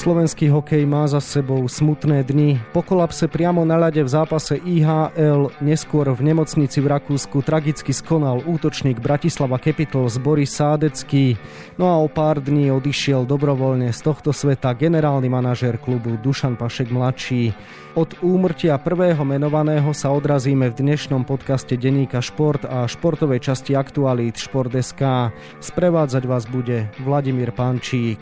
Slovenský hokej má za sebou smutné dni. Po kolapse priamo na ľade v zápase IHL neskôr v nemocnici v Rakúsku tragicky skonal útočník Bratislava Capitals Boris Sádecký. No a o pár dní odišiel dobrovoľne z tohto sveta generálny manažér klubu Dušan Pašek mladší. Od úmrtia prvého menovaného sa odrazíme v dnešnom podcaste Deníka Šport a športovej časti aktualít Šport.sk. Sprevádzať vás bude Vladimír Pančík.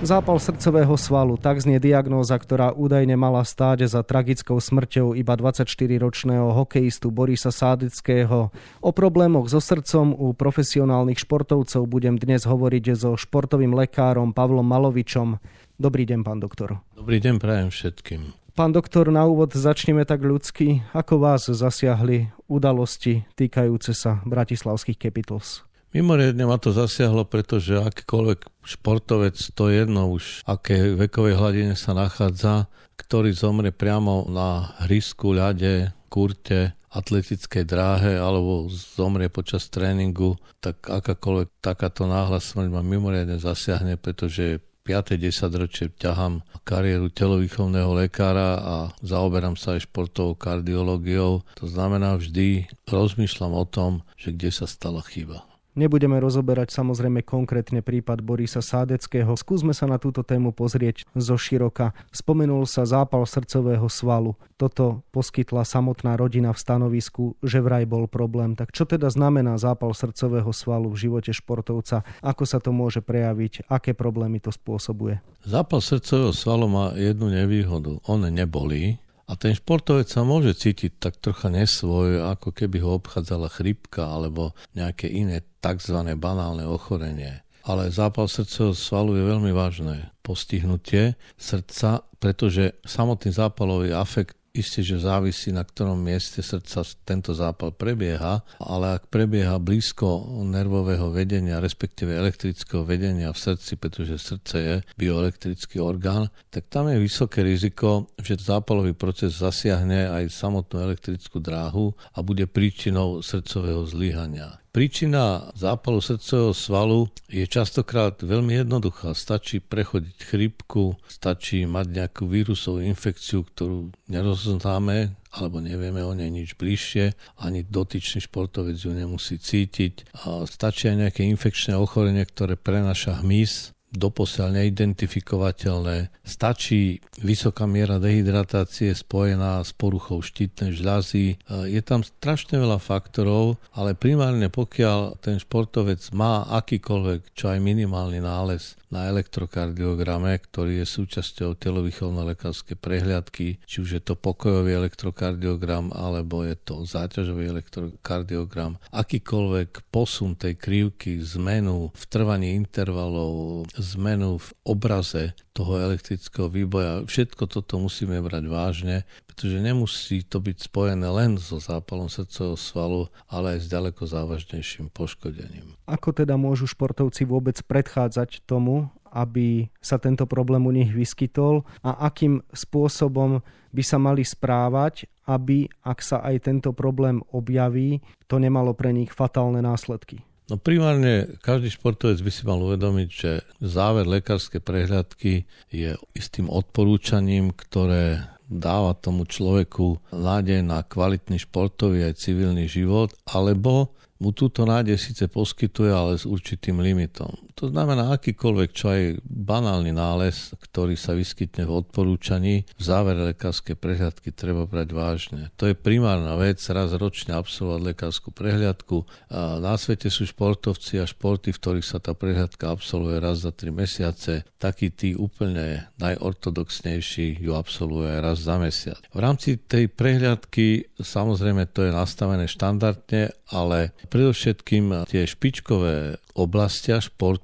Zápal srdcového svalu, tak znie diagnóza, ktorá údajne mala stáť za tragickou smrťou iba 24-ročného hokejistu Borisa Sádického. O problémoch so srdcom u profesionálnych športovcov budem dnes hovoriť so športovým lekárom Pavlom Malovičom. Dobrý deň, pán doktor. Dobrý deň, prajem všetkým. Pán doktor, na úvod začneme tak ľudsky. Ako vás zasiahli udalosti týkajúce sa bratislavských Capitals? Mimoriadne ma to zasiahlo, pretože akýkoľvek športovec, to jedno už, aké vekovej hladine sa nachádza, ktorý zomre priamo na hrisku, ľade, kurte, atletickej dráhe alebo zomrie počas tréningu, tak akákoľvek takáto náhla smrť ma mimoriadne zasiahne, pretože 5. 10 ročie ťahám kariéru telovýchovného lekára a zaoberám sa aj športovou kardiológiou. To znamená, vždy rozmýšľam o tom, že kde sa stala chyba. Nebudeme rozoberať samozrejme konkrétne prípad Borisa Sádeckého. Skúsme sa na túto tému pozrieť zo široka. Spomenul sa zápal srdcového svalu. Toto poskytla samotná rodina v stanovisku, že vraj bol problém. Tak čo teda znamená zápal srdcového svalu v živote športovca? Ako sa to môže prejaviť? Aké problémy to spôsobuje? Zápal srdcového svalu má jednu nevýhodu. On nebolí, a ten športovec sa môže cítiť tak trocha nesvoj, ako keby ho obchádzala chrypka alebo nejaké iné tzv. banálne ochorenie. Ale zápal srdcového svalu je veľmi vážne postihnutie srdca, pretože samotný zápalový afekt Isté, že závisí, na ktorom mieste srdca tento zápal prebieha, ale ak prebieha blízko nervového vedenia, respektíve elektrického vedenia v srdci, pretože srdce je bioelektrický orgán, tak tam je vysoké riziko, že zápalový proces zasiahne aj samotnú elektrickú dráhu a bude príčinou srdcového zlyhania. Príčina zápalu srdcového svalu je častokrát veľmi jednoduchá. Stačí prechodiť chrypku, stačí mať nejakú vírusovú infekciu, ktorú nerozoznáme, alebo nevieme o nej nič bližšie, ani dotyčný športovec ju nemusí cítiť. A stačí aj nejaké infekčné ochorenie, ktoré prenaša hmyz, doposiaľ neidentifikovateľné. Stačí vysoká miera dehydratácie spojená s poruchou štítnej žľazy. Je tam strašne veľa faktorov, ale primárne pokiaľ ten športovec má akýkoľvek, čo aj minimálny nález na elektrokardiograme, ktorý je súčasťou telovýchovno-lekárskej prehliadky, či už je to pokojový elektrokardiogram, alebo je to záťažový elektrokardiogram. Akýkoľvek posun tej krivky, zmenu v trvaní intervalov, zmenu v obraze toho elektrického výboja, všetko toto musíme brať vážne, pretože nemusí to byť spojené len so zápalom srdcového svalu, ale aj s ďaleko závažnejším poškodením. Ako teda môžu športovci vôbec predchádzať tomu, aby sa tento problém u nich vyskytol a akým spôsobom by sa mali správať, aby, ak sa aj tento problém objaví, to nemalo pre nich fatálne následky. No primárne každý športovec by si mal uvedomiť, že záver lekárskej prehľadky je istým odporúčaním, ktoré dáva tomu človeku nádej na kvalitný športový aj civilný život, alebo mu túto nádej síce poskytuje, ale s určitým limitom. To znamená, akýkoľvek čo aj banálny nález, ktorý sa vyskytne v odporúčaní, v závere lekárskej prehľadky treba brať vážne. To je primárna vec, raz ročne absolvovať lekárskú prehľadku. A na svete sú športovci a športy, v ktorých sa tá prehľadka absolvuje raz za 3 mesiace. Takí tí úplne najortodoxnejší ju absolvuje raz za mesiac. V rámci tej prehľadky samozrejme to je nastavené štandardne, ale predovšetkým tie špičkové oblasti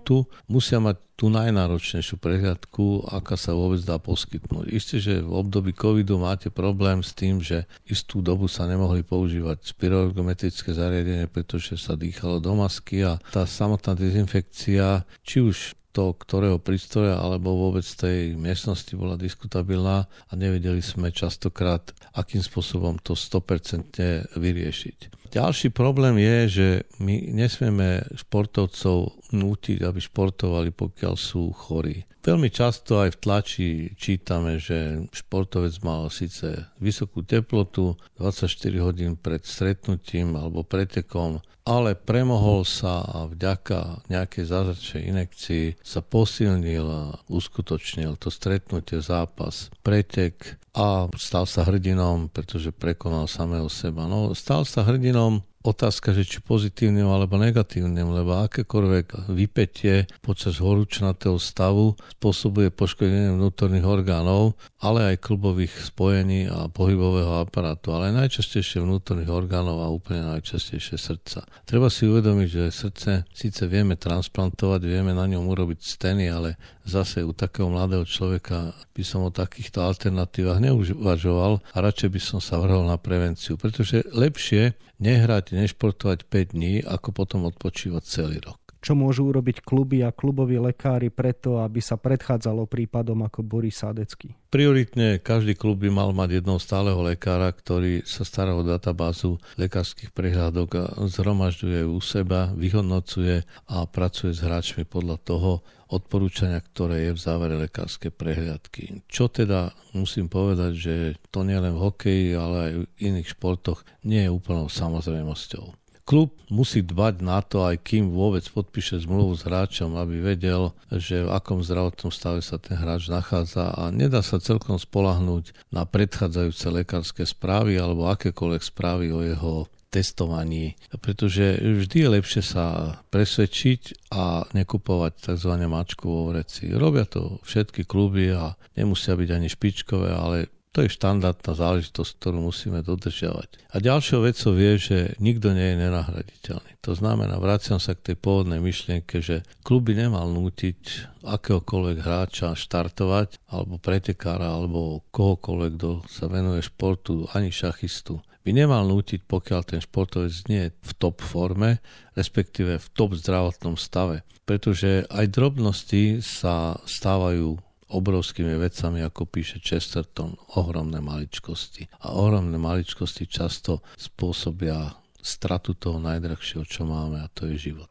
športu musia mať tú najnáročnejšiu prehľadku, aká sa vôbec dá poskytnúť. Isté, že v období covidu máte problém s tým, že istú dobu sa nemohli používať spiroergometrické zariadenie, pretože sa dýchalo do masky a tá samotná dezinfekcia, či už to, ktorého prístroja alebo vôbec tej miestnosti bola diskutabilná a nevedeli sme častokrát, akým spôsobom to 100% vyriešiť. Ďalší problém je, že my nesmieme športovcov nútiť, aby športovali, pokiaľ sú chorí. Veľmi často aj v tlači čítame, že športovec mal síce vysokú teplotu 24 hodín pred stretnutím alebo pretekom, ale premohol sa a vďaka nejakej zázračnej inekcii sa posilnil a uskutočnil to stretnutie, zápas, pretek a stal sa hrdinom, pretože prekonal samého seba. No, stal sa hrdinom otázka, že či pozitívnym alebo negatívnym, lebo akékoľvek vypetie počas horúčnatého stavu spôsobuje poškodenie vnútorných orgánov, ale aj klubových spojení a pohybového aparátu, ale najčastejšie vnútorných orgánov a úplne najčastejšie srdca. Treba si uvedomiť, že srdce síce vieme transplantovať, vieme na ňom urobiť steny, ale zase u takého mladého človeka by som o takýchto alternatívach neuvažoval a radšej by som sa vrhol na prevenciu, pretože lepšie nehrať, nešportovať 5 dní, ako potom odpočívať celý rok. Čo môžu urobiť kluby a kluboví lekári preto, aby sa predchádzalo prípadom ako Boris Sádecký? Prioritne každý klub by mal mať jedného stáleho lekára, ktorý sa stará o databázu lekárskych prehľadok a zhromažďuje u seba, vyhodnocuje a pracuje s hráčmi podľa toho odporúčania, ktoré je v závere lekárskej prehliadky. Čo teda musím povedať, že to nie len v hokeji, ale aj v iných športoch nie je úplnou samozrejmosťou. Klub musí dbať na to, aj kým vôbec podpíše zmluvu s hráčom, aby vedel, že v akom zdravotnom stave sa ten hráč nachádza a nedá sa celkom spolahnúť na predchádzajúce lekárske správy alebo akékoľvek správy o jeho testovaní, pretože vždy je lepšie sa presvedčiť a nekupovať tzv. mačku vo vreci. Robia to všetky kluby a nemusia byť ani špičkové, ale to je štandardná záležitosť, ktorú musíme dodržiavať. A ďalšou vecou je, že nikto nie je nenahraditeľný. To znamená, vraciam sa k tej pôvodnej myšlienke, že klub by nemal nútiť akéhokoľvek hráča štartovať, alebo pretekára, alebo kohokoľvek, kto sa venuje športu, ani šachistu by nemal nútiť, pokiaľ ten športovec nie je v top forme, respektíve v top zdravotnom stave. Pretože aj drobnosti sa stávajú obrovskými vecami, ako píše Chesterton, ohromné maličkosti. A ohromné maličkosti často spôsobia stratu toho najdrahšieho, čo máme, a to je život.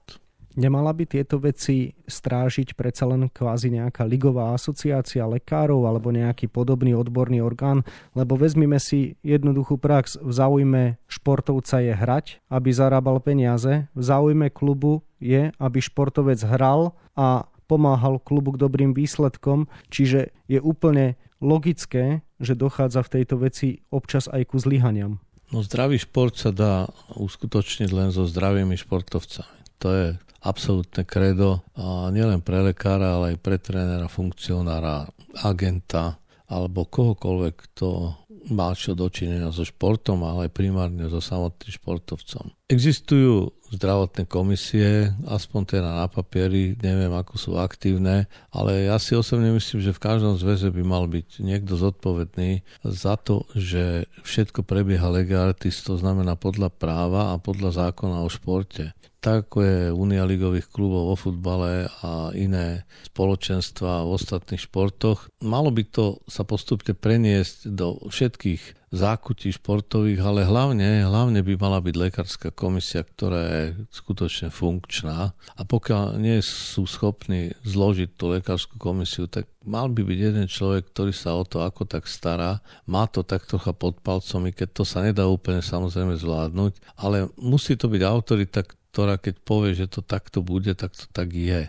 Nemala by tieto veci strážiť predsa len kvázi nejaká ligová asociácia lekárov alebo nejaký podobný odborný orgán, lebo vezmime si jednoduchú prax. V záujme športovca je hrať, aby zarábal peniaze. V záujme klubu je, aby športovec hral a pomáhal klubu k dobrým výsledkom, čiže je úplne logické, že dochádza v tejto veci občas aj ku zlyhaniam. No zdravý šport sa dá uskutočniť len so zdravými športovcami. To je absolútne kredo a nielen pre lekára, ale aj pre trénera, funkcionára, agenta alebo kohokoľvek, kto má čo dočinenia so športom, ale aj primárne so samotným športovcom. Existujú zdravotné komisie, aspoň teda na papieri, neviem ako sú aktívne, ale ja si osobne myslím, že v každom zväze by mal byť niekto zodpovedný za to, že všetko prebieha legartis, to znamená podľa práva a podľa zákona o športe tak ako je Unia ligových klubov vo futbale a iné spoločenstva v ostatných športoch. Malo by to sa postupne preniesť do všetkých zákutí športových, ale hlavne, hlavne by mala byť lekárska komisia, ktorá je skutočne funkčná a pokiaľ nie sú schopní zložiť tú lekárskú komisiu, tak mal by byť jeden človek, ktorý sa o to ako tak stará, má to tak trocha pod palcom, i keď to sa nedá úplne samozrejme zvládnuť, ale musí to byť autorita, ktorá keď povie, že to takto bude, tak to tak je.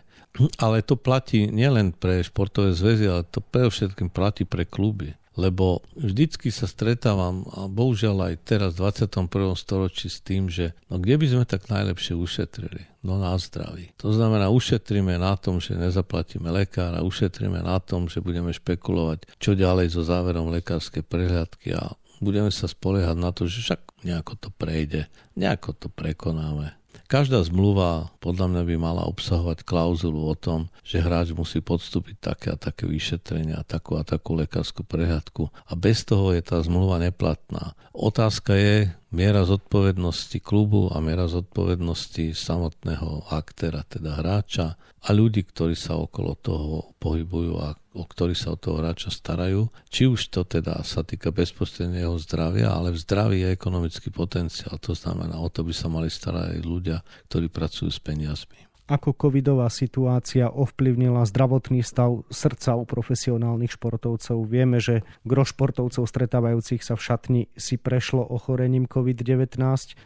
Ale to platí nielen pre športové zväzy, ale to všetkým platí pre kluby. Lebo vždycky sa stretávam, a bohužiaľ aj teraz v 21. storočí s tým, že no kde by sme tak najlepšie ušetrili? No na zdraví. To znamená, ušetríme na tom, že nezaplatíme lekára, ušetríme na tom, že budeme špekulovať, čo ďalej so záverom lekárskej prehľadky a budeme sa spoliehať na to, že však nejako to prejde, nejako to prekonáme. Každá zmluva podľa mňa by mala obsahovať klauzulu o tom, že hráč musí podstúpiť také a také vyšetrenia, takú a takú lekárskú prehľadku a bez toho je tá zmluva neplatná. Otázka je miera zodpovednosti klubu a miera zodpovednosti samotného aktéra, teda hráča a ľudí, ktorí sa okolo toho pohybujú a o ktorý sa o toho hráča starajú. Či už to teda sa týka bezprostredne jeho zdravia, ale v zdraví je ekonomický potenciál. To znamená, o to by sa mali starať aj ľudia, ktorí pracujú s peniazmi ako covidová situácia ovplyvnila zdravotný stav srdca u profesionálnych športovcov. Vieme, že gro športovcov stretávajúcich sa v šatni si prešlo ochorením COVID-19.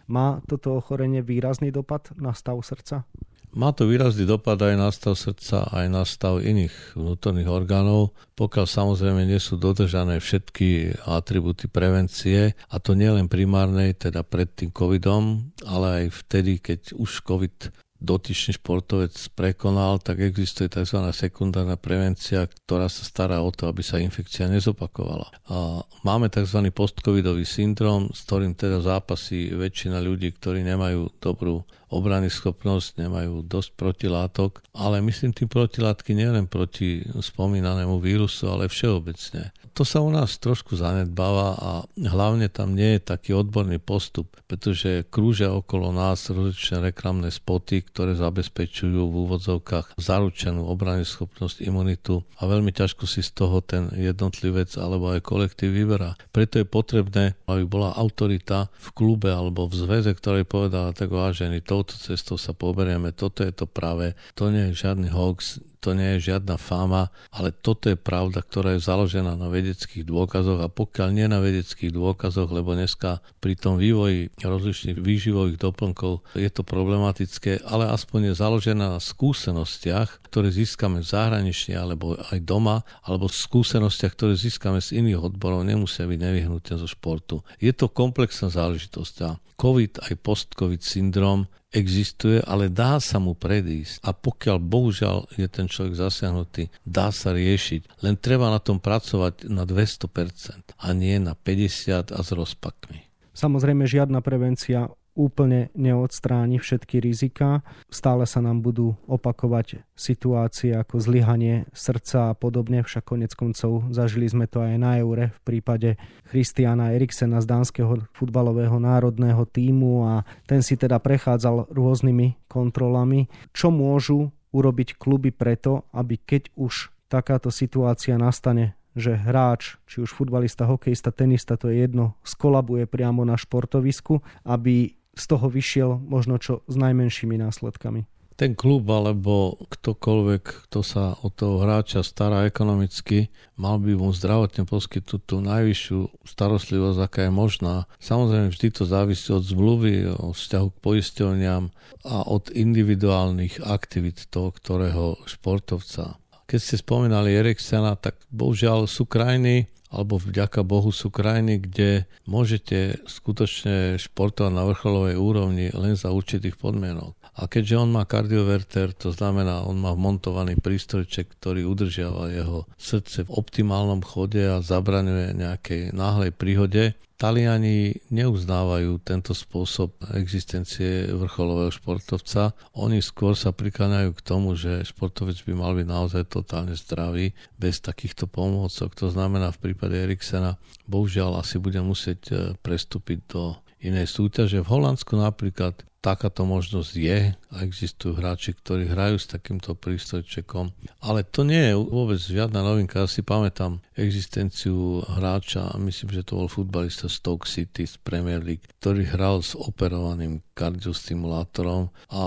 Má toto ochorenie výrazný dopad na stav srdca? Má to výrazný dopad aj na stav srdca, aj na stav iných vnútorných orgánov, pokiaľ samozrejme nie sú dodržané všetky atributy prevencie, a to nielen primárnej, teda pred tým covidom, ale aj vtedy, keď už covid dotyčný športovec prekonal, tak existuje tzv. sekundárna prevencia, ktorá sa stará o to, aby sa infekcia nezopakovala. A máme tzv. postcovidový syndrom, s ktorým teda zápasí väčšina ľudí, ktorí nemajú dobrú obrany schopnosť, nemajú dosť protilátok, ale myslím tým protilátky nielen proti spomínanému vírusu, ale všeobecne. To sa u nás trošku zanedbáva a hlavne tam nie je taký odborný postup, pretože krúžia okolo nás rozličné reklamné spoty, ktoré zabezpečujú v úvodzovkách zaručenú obrany schopnosť imunitu a veľmi ťažko si z toho ten jednotlivec alebo aj kolektív vyberá. Preto je potrebné, aby bola autorita v klube alebo v zväze, ktorý povedala tak vážený, to touto cestou sa poberieme, toto je to práve, to nie je žiadny hoax, to nie je žiadna fáma, ale toto je pravda, ktorá je založená na vedeckých dôkazoch a pokiaľ nie na vedeckých dôkazoch, lebo dneska pri tom vývoji rozličných výživových doplnkov je to problematické, ale aspoň je založená na skúsenostiach, ktoré získame v zahraničí alebo aj doma, alebo skúsenostiach, ktoré získame z iných odborov, nemusia byť nevyhnutne zo športu. Je to komplexná záležitosť COVID aj post-COVID syndrom existuje, ale dá sa mu predísť. A pokiaľ bohužiaľ je ten človek zasiahnutý, dá sa riešiť. Len treba na tom pracovať na 200% a nie na 50% a s rozpakmi. Samozrejme žiadna prevencia úplne neodstráni všetky rizika. Stále sa nám budú opakovať situácie ako zlyhanie srdca a podobne, však konec koncov zažili sme to aj na Eure v prípade Christiana Eriksena z dánskeho futbalového národného týmu a ten si teda prechádzal rôznymi kontrolami. Čo môžu urobiť kluby preto, aby keď už takáto situácia nastane, že hráč, či už futbalista, hokejista, tenista, to je jedno, skolabuje priamo na športovisku, aby z toho vyšiel možno čo s najmenšími následkami. Ten klub alebo ktokoľvek, kto sa o toho hráča stará ekonomicky, mal by mu zdravotne poskytnúť tú najvyššiu starostlivosť, aká je možná. Samozrejme, vždy to závisí od zmluvy, od vzťahu k poisťovniam a od individuálnych aktivít toho, ktorého športovca. Keď ste spomínali Eriksena, tak bohužiaľ sú krajiny, alebo vďaka Bohu sú krajiny, kde môžete skutočne športovať na vrcholovej úrovni len za určitých podmienok. A keďže on má kardioverter, to znamená, on má vmontovaný prístrojček, ktorý udržiava jeho srdce v optimálnom chode a zabraňuje nejakej náhlej príhode, Taliani neuznávajú tento spôsob existencie vrcholového športovca. Oni skôr sa prikláňajú k tomu, že športovec by mal byť naozaj totálne zdravý bez takýchto pomôcok. To znamená v prípade Eriksena bohužiaľ asi bude musieť e, prestúpiť do inej súťaže. V Holandsku napríklad takáto možnosť je a existujú hráči, ktorí hrajú s takýmto prístrojčekom. Ale to nie je vôbec žiadna novinka. Ja si pamätám existenciu hráča, myslím, že to bol futbalista Stoke City z Premier League, ktorý hral s operovaným kardiostimulátorom a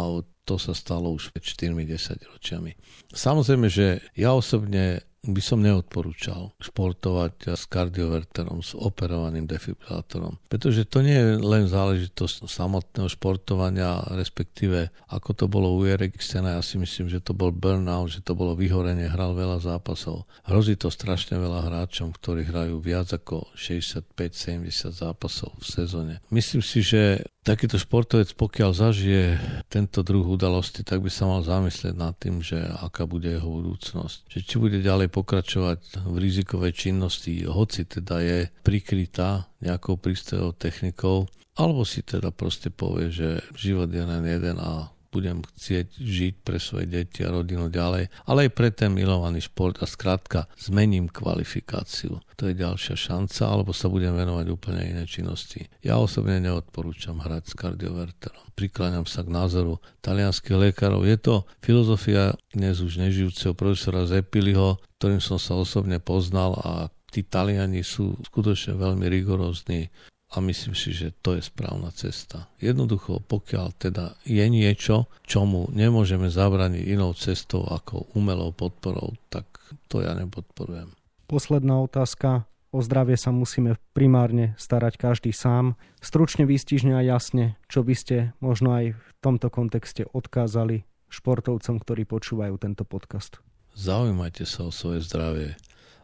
to sa stalo už pred 4-10 ročiami. Samozrejme, že ja osobne by som neodporúčal športovať s kardioverterom, s operovaným defibrilátorom. Pretože to nie je len záležitosť samotného športovania, respektíve ako to bolo u Eriksena, ja si myslím, že to bol burnout, že to bolo vyhorenie, hral veľa zápasov. Hrozí to strašne veľa hráčom, ktorí hrajú viac ako 65-70 zápasov v sezóne. Myslím si, že takýto športovec, pokiaľ zažije tento druh udalosti, tak by sa mal zamyslieť nad tým, že aká bude jeho budúcnosť. Že či bude ďalej pokračovať v rizikovej činnosti, hoci teda je prikrytá nejakou prístrojovou technikou, alebo si teda proste povie, že život je len jeden a budem chcieť žiť pre svoje deti a rodinu ďalej, ale aj pre ten milovaný šport a skrátka zmením kvalifikáciu. To je ďalšia šanca, alebo sa budem venovať úplne iné činnosti. Ja osobne neodporúčam hrať s kardioverterom. Prikláňam sa k názoru talianských lekárov. Je to filozofia dnes už nežijúceho profesora Zepiliho, ktorým som sa osobne poznal a tí Taliani sú skutočne veľmi rigorózni a myslím si, že to je správna cesta. Jednoducho, pokiaľ teda je niečo, čomu nemôžeme zabraniť inou cestou ako umelou podporou, tak to ja nepodporujem. Posledná otázka. O zdravie sa musíme primárne starať každý sám. Stručne, výstižne a jasne, čo by ste možno aj v tomto kontexte odkázali športovcom, ktorí počúvajú tento podcast. Zaujímajte sa o svoje zdravie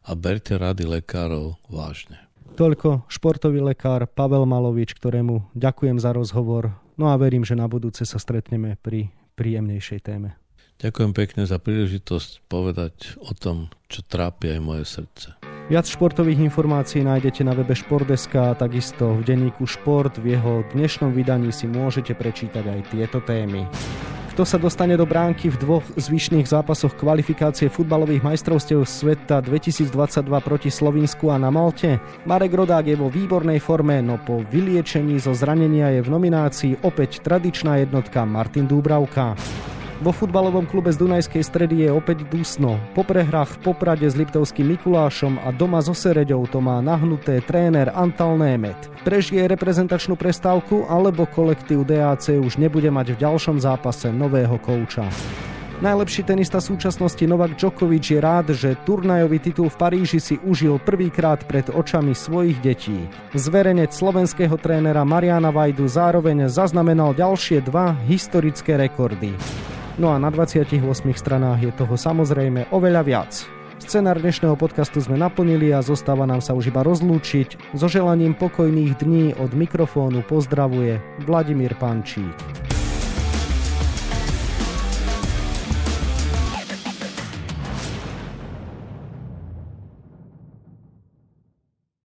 a berte rady lekárov vážne. Toľko športový lekár Pavel Malovič, ktorému ďakujem za rozhovor. No a verím, že na budúce sa stretneme pri príjemnejšej téme. Ďakujem pekne za príležitosť povedať o tom, čo trápi aj moje srdce. Viac športových informácií nájdete na webe Športdeska a takisto v denníku Šport. V jeho dnešnom vydaní si môžete prečítať aj tieto témy. Kto sa dostane do bránky v dvoch zvyšných zápasoch kvalifikácie futbalových majstrovstiev sveta 2022 proti Slovinsku a na Malte? Marek Rodák je vo výbornej forme, no po vyliečení zo zranenia je v nominácii opäť tradičná jednotka Martin Dúbravka. Vo futbalovom klube z Dunajskej stredy je opäť dusno. Po prehrách v Poprade s Liptovským Mikulášom a doma so Sereďou to má nahnuté tréner Antal Német. Prežije reprezentačnú prestávku alebo kolektív DAC už nebude mať v ďalšom zápase nového kouča. Najlepší tenista súčasnosti Novak Djokovic je rád, že turnajový titul v Paríži si užil prvýkrát pred očami svojich detí. Zverenec slovenského trénera Mariana Vajdu zároveň zaznamenal ďalšie dva historické rekordy. No a na 28 stranách je toho samozrejme oveľa viac. Scenár dnešného podcastu sme naplnili a zostáva nám sa už iba rozlúčiť. So želaním pokojných dní od mikrofónu pozdravuje Vladimír Pančík.